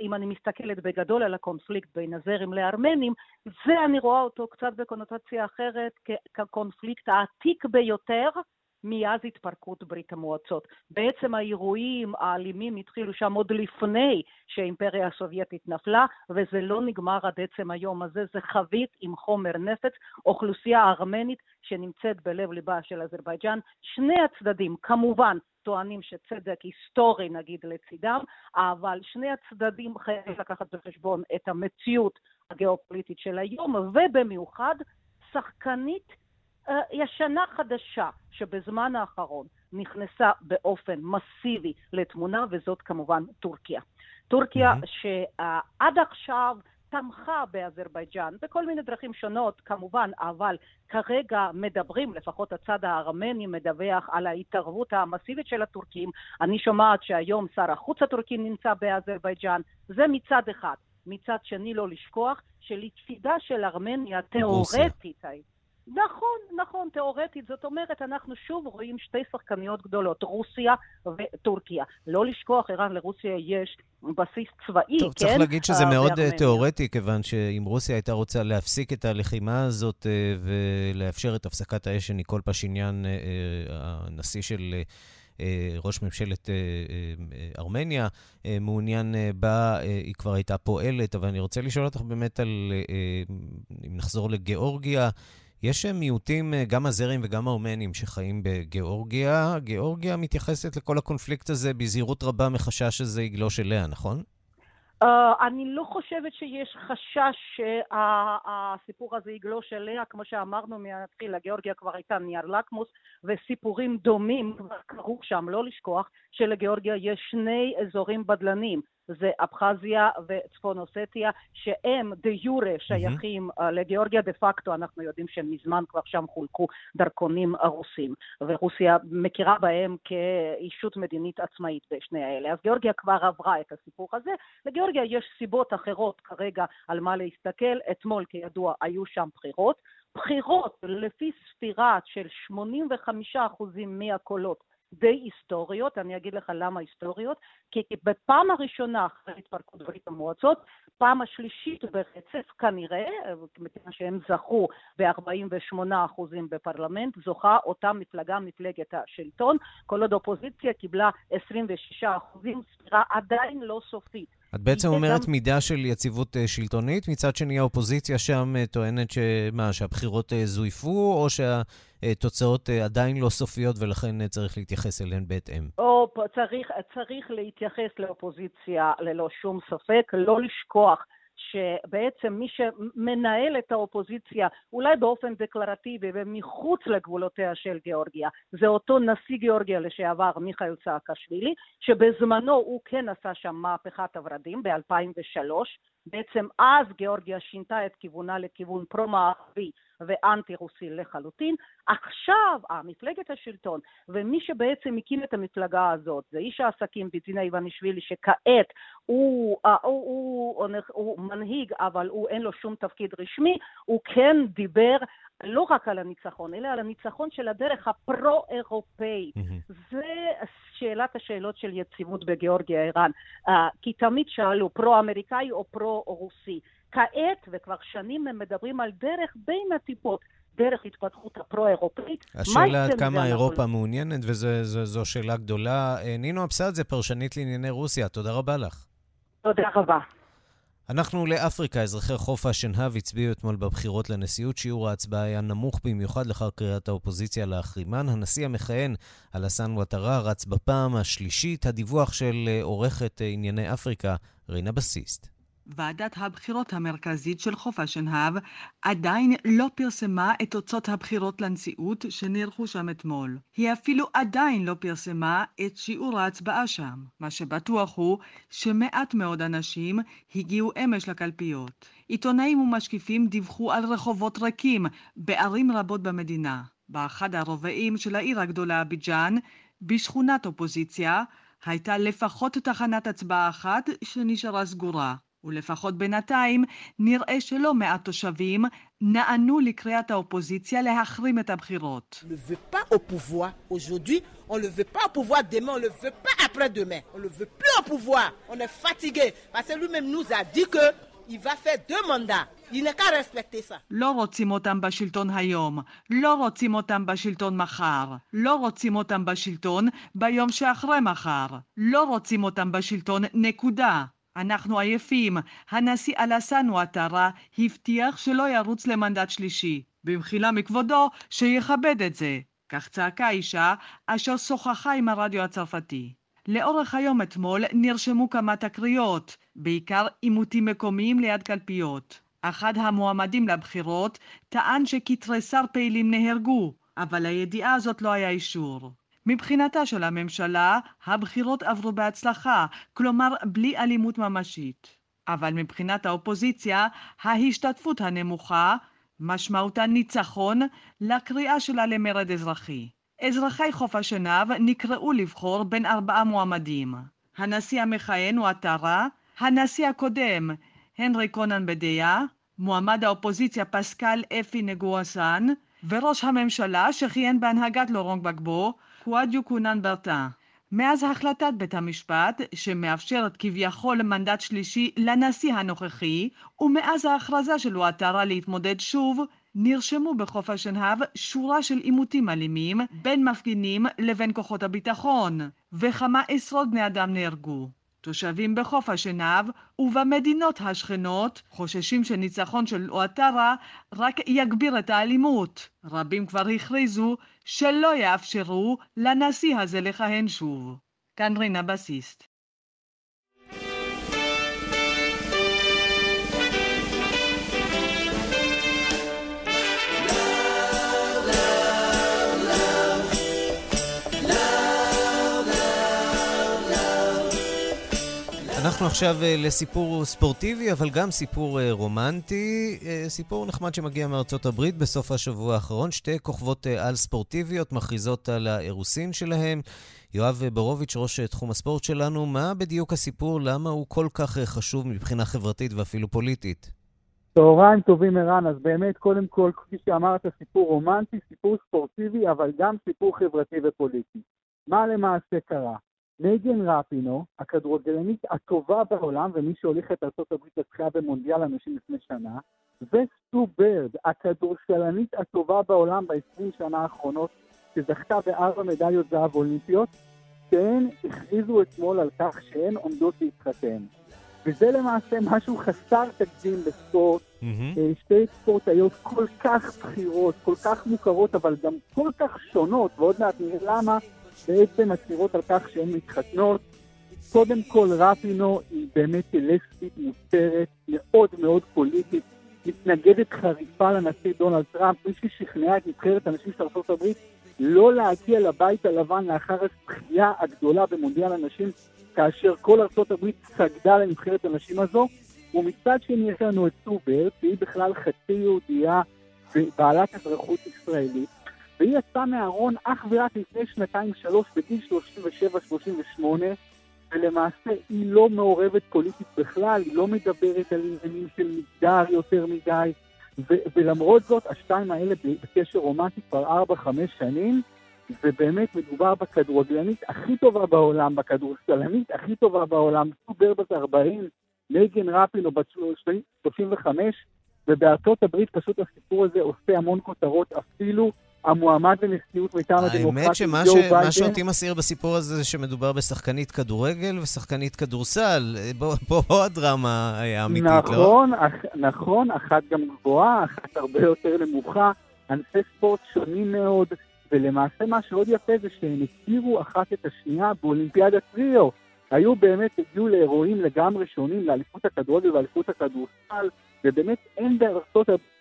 אם אני מסתכלת בגדול על הקונפליקט בין הזרם לארמנים, זה אני רואה אותו קצת בקונוטציה אחרת כקונפליקט העתיק ביותר מאז התפרקות ברית המועצות. בעצם האירועים האלימים התחילו שם עוד לפני שהאימפריה הסובייטית נפלה, וזה לא נגמר עד עצם היום הזה, זה חבית עם חומר נפץ, אוכלוסייה ארמנית שנמצאת בלב ליבה של אזרבייג'אן. שני הצדדים כמובן טוענים שצדק היסטורי נגיד לצידם, אבל שני הצדדים חייבים לקחת בחשבון את המציאות הגיאופוליטית של היום, ובמיוחד שחקנית ישנה חדשה שבזמן האחרון נכנסה באופן מסיבי לתמונה, וזאת כמובן טורקיה. טורקיה mm-hmm. שעד עכשיו תמכה באזרבייג'אן בכל מיני דרכים שונות כמובן, אבל כרגע מדברים, לפחות הצד הארמני מדווח על ההתערבות המסיבית של הטורקים. אני שומעת שהיום שר החוץ הטורקי נמצא באזרבייג'אן. זה מצד אחד. מצד שני לא לשכוח שלצידה של ארמניה תיאורטית, נכון, נכון, תיאורטית. זאת אומרת, אנחנו שוב רואים שתי שחקניות גדולות, רוסיה וטורקיה. לא לשכוח, ערן, לרוסיה יש בסיס צבאי, טוב, כן? צריך להגיד שזה uh, מאוד בארמניה. תיאורטי, כיוון שאם רוסיה הייתה רוצה להפסיק את הלחימה הזאת uh, ולאפשר את הפסקת האש של ניקול פשיניאן, uh, הנשיא של... ראש ממשלת ארמניה מעוניין בה, היא כבר הייתה פועלת, אבל אני רוצה לשאול אותך באמת על, אם נחזור לגיאורגיה, יש מיעוטים, אה, גם הזרים וגם האומנים, שחיים בגיאורגיה. גיאורגיה מתייחסת לכל הקונפליקט הזה בזהירות רבה מחשש שזה יגלוש אליה, נכון? Uh, אני לא חושבת שיש חשש שהסיפור הזה יגלוש אליה, כמו שאמרנו מהתחיל, לגיאורגיה כבר הייתה נייר לקמוס, וסיפורים דומים כבר קרו שם, לא לשכוח שלגיאורגיה יש שני אזורים בדלנים, זה אבחזיה וצפון אוסטיה, שהם דה יורה שייכים mm-hmm. לגיאורגיה, דה פקטו אנחנו יודעים שמזמן כבר שם חולקו דרכונים רוסים, ורוסיה מכירה בהם כאישות מדינית עצמאית בשני האלה. אז גיאורגיה כבר עברה את הסיפור הזה. לגיאורגיה יש סיבות אחרות כרגע על מה להסתכל. אתמול, כידוע, היו שם בחירות. בחירות לפי ספירה של 85% מהקולות די היסטוריות, אני אגיד לך למה היסטוריות, כי בפעם הראשונה אחרי התפרקות ברית המועצות, פעם השלישית ברצף כנראה, מכיוון שהם זכו ב-48% בפרלמנט, זוכה אותה מפלגה, מפלגת השלטון, כל עוד אופוזיציה קיבלה 26%, ספירה עדיין לא סופית. את בעצם אומרת גם... מידה של יציבות אה, שלטונית, מצד שני האופוזיציה שם אה, טוענת שמה, שהבחירות אה, זויפו, או שהתוצאות עדיין לא סופיות ולכן צריך להתייחס אליהן בהתאם? או, צריך, צריך להתייחס לאופוזיציה ללא שום ספק, לא לשכוח שבעצם מי שמנהל את האופוזיציה, אולי באופן דקלרטיבי ומחוץ לגבולותיה של גיאורגיה, זה אותו נשיא גיאורגיה לשעבר, מיכאל צעקשווילי, שבזמנו הוא כן עשה שם מהפכת הורדים ב-2003, בעצם אז גיאורגיה שינתה את כיוונה לכיוון פרו-מערבי ואנטי-רוסי לחלוטין. עכשיו, מפלגת השלטון, ומי שבעצם הקים את המפלגה הזאת, זה איש העסקים ביזינה איוונישווילי, שכעת הוא, הוא, הוא, הוא, הוא מנהיג, אבל הוא אין לו שום תפקיד רשמי, הוא כן דיבר לא רק על הניצחון, אלא על הניצחון של הדרך הפרו-אירופאית. Mm-hmm. זה שאלת השאלות של יציבות בגיאורגיה, ערן. Uh, כי תמיד שאלו פרו-אמריקאי או פרו-רוסי. כעת, וכבר שנים הם מדברים על דרך בין הטיפות. דרך התפתחות הפרו-אירופאית. השאלה עד כמה אירופה לא... מעוניינת, וזו שאלה גדולה. אה, נינו אבסדזה, פרשנית לענייני רוסיה, תודה רבה לך. תודה רבה. אנחנו לאפריקה, אזרחי חוף השנהב הצביעו אתמול בבחירות לנשיאות. שיעור ההצבעה היה נמוך במיוחד לאחר קריאת האופוזיציה להחרימן. הנשיא המכהן, אלסן וואטרה, רץ בפעם השלישית. הדיווח של אה, עורכת אה, ענייני אפריקה, רינה בסיסט. ועדת הבחירות המרכזית של חוף השנהב עדיין לא פרסמה את תוצאות הבחירות לנשיאות שנערכו שם אתמול. היא אפילו עדיין לא פרסמה את שיעור ההצבעה שם. מה שבטוח הוא שמעט מאוד אנשים הגיעו אמש לקלפיות. עיתונאים ומשקיפים דיווחו על רחובות ריקים בערים רבות במדינה. באחד הרובעים של העיר הגדולה אביג'אן, בשכונת אופוזיציה, הייתה לפחות תחנת הצבעה אחת שנשארה סגורה. ולפחות בינתיים נראה שלא מעט תושבים נענו לקריאת האופוזיציה להחרים את הבחירות. On ne veut pas au pouvoir demain, on le veut pas après-demain. On le veut plus au pouvoir. On est fatigué. Parce que lui-même nous a dit que il va faire deux mandats. לא רוצים אותם בשלטון היום, לא רוצים אותם בשלטון מחר, לא רוצים אותם בשלטון ביום שאחרי מחר, לא רוצים אותם בשלטון נקודה. אנחנו עייפים. הנשיא אלסן עטרה הבטיח שלא ירוץ למנדט שלישי. במחילה מכבודו, שיכבד את זה. כך צעקה אישה אשר שוחחה עם הרדיו הצרפתי. לאורך היום אתמול נרשמו כמה תקריות, בעיקר עימותים מקומיים ליד קלפיות. אחד המועמדים לבחירות טען שכתריסר פעילים נהרגו, אבל לידיעה הזאת לא היה אישור. מבחינתה של הממשלה, הבחירות עברו בהצלחה, כלומר בלי אלימות ממשית. אבל מבחינת האופוזיציה, ההשתתפות הנמוכה משמעותה ניצחון לקריאה שלה למרד אזרחי. אזרחי חוף השנהב נקראו לבחור בין ארבעה מועמדים. הנשיא המכהן הוא עטרה, הנשיא הקודם הנרי קונן בדיה, מועמד האופוזיציה פסקל אפי נגואסן, וראש הממשלה שכיהן בהנהגת לורונג בגבו, קואדיו קונן ברטה. מאז החלטת בית המשפט, שמאפשרת כביכול מנדט שלישי לנשיא הנוכחי, ומאז ההכרזה של וואטרה להתמודד שוב, נרשמו בחוף השנהב שורה של עימותים אלימים בין מפגינים לבין כוחות הביטחון, וכמה עשרות בני אדם נהרגו. תושבים בחוף השנהב ובמדינות השכנות חוששים שניצחון של אואטרה רק יגביר את האלימות. רבים כבר הכריזו שלא יאפשרו לנשיא הזה לכהן שוב. כאן רינה בסיסט. אנחנו עכשיו אה, לסיפור ספורטיבי, אבל גם סיפור אה, רומנטי. אה, סיפור נחמד שמגיע מארצות הברית בסוף השבוע האחרון. שתי כוכבות על ספורטיביות מכריזות על האירוסין שלהם. יואב בורוביץ', ראש תחום הספורט שלנו, מה בדיוק הסיפור? למה הוא כל כך חשוב מבחינה חברתית ואפילו פוליטית? צהריים טובים, ערן. אז באמת, קודם כל, כפי שאמרת, סיפור רומנטי, סיפור ספורטיבי, אבל גם סיפור חברתי ופוליטי. מה למעשה קרה? מייגן רפינו, הכדורגלנית הטובה בעולם, ומי שהוליך את ארה"ב לזכייה במונדיאל אנשים לפני שנה, וסטו ברד, הכדורשלנית הטובה בעולם ב-20 שנה האחרונות, שזכתה בארבע מדליות זהב אולימפיות, שהן הכריזו אתמול על כך שהן עומדות להתחתן. וזה למעשה משהו חסר תקדים בספורט. Mm-hmm. שתי ספורטאיות כל כך בכירות, כל כך מוכרות, אבל גם כל כך שונות, ועוד מעט נראה למה, בעצם מצהירות על כך שהן מתחתנות. קודם כל, רפינו היא באמת לסבית מוסתרת, מאוד מאוד פוליטית, מתנגדת חריפה לנשיא דונלד טראמפ, מי ששכנעה את נבחרת הנשים של ארה"ב לא להגיע לבית הלבן לאחר הזכייה הגדולה במונדיאל הנשים, כאשר כל ארה"ב סגדה לנבחרת הנשים הזו, ומצד שני יש לנו את סובר, שהיא בכלל חצי יהודייה ובעלת אזרחות ישראלית, והיא יצאה מהארון אך ורק לפני שנתיים-שלוש, בגיל 37-38, ולמעשה היא לא מעורבת פוליטית בכלל, היא לא מדברת על עניינים של מגדר יותר מדי, ו- ולמרות זאת, השתיים האלה בקשר רומנטי כבר 4-5 שנים, ובאמת מדובר בכדורגלנית הכי טובה בעולם, בכדורסלנית הכי טובה בעולם, סובר בת 40, מייגן רפינו בת 35, ובארצות הברית פשוט הסיפור הזה עושה המון כותרות, אפילו המועמד לנשיאות מטעם הדמוקרטיה, האמת שמה ש... מה שאותי מסעיר בסיפור הזה זה שמדובר בשחקנית כדורגל ושחקנית כדורסל. פה, פה (laughs) הדרמה היה אמיתית, נכון, לא? אח, נכון, אחת גם גבוהה, אחת הרבה יותר נמוכה. ענפי ספורט שונים מאוד, ולמעשה מה שעוד יפה זה שהם הכירו אחת את השנייה באולימפיאדת טריו. היו באמת, הגיעו לאירועים לגמרי שונים, לאליפות הכדורגל ואליפות הכדורסל, ובאמת אין בארצות הברית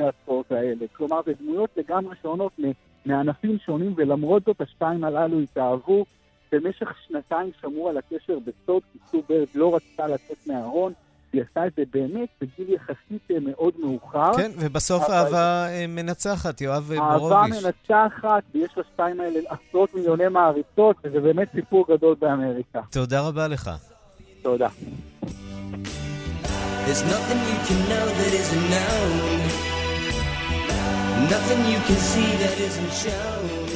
הספורט האלה. כלומר, זה דמויות לגמרי שונות מענפים שונים, ולמרות זאת השתיים הללו התאהבו. במשך שנתיים שמרו על הקשר בסוד, כי סו ברד לא רצתה לצאת מהארון. היא עשתה את זה באמת בגיל יחסית מאוד מאוחר. כן, ובסוף אבל... אהבה אה, מנצחת, יואב בורוביץ'. אהבה מנצחת, ויש לשתיים האלה עשרות מיליוני מעריצות, וזה באמת סיפור גדול באמריקה. תודה רבה לך. תודה. There's nothing you can know that isn't known. Nothing you can see that isn't shown.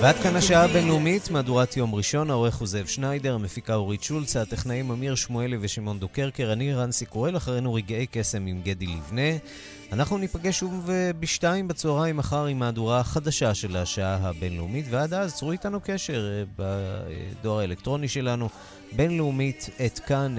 ועד כאן השעה הבינלאומית, מהדורת יום ראשון, העורך הוא זאב שניידר, המפיקה אורית שולץ, הטכנאים אמיר שמואלי ושמעון דוקרקר, אני רנסי קורל, אחרינו רגעי קסם עם גדי לבנה. אנחנו ניפגש שוב בשתיים בצהריים מחר עם מהדורה חדשה של השעה הבינלאומית, ועד אז צרו איתנו קשר אה, בדואר האלקטרוני שלנו, בינלאומית את כאן.org.il.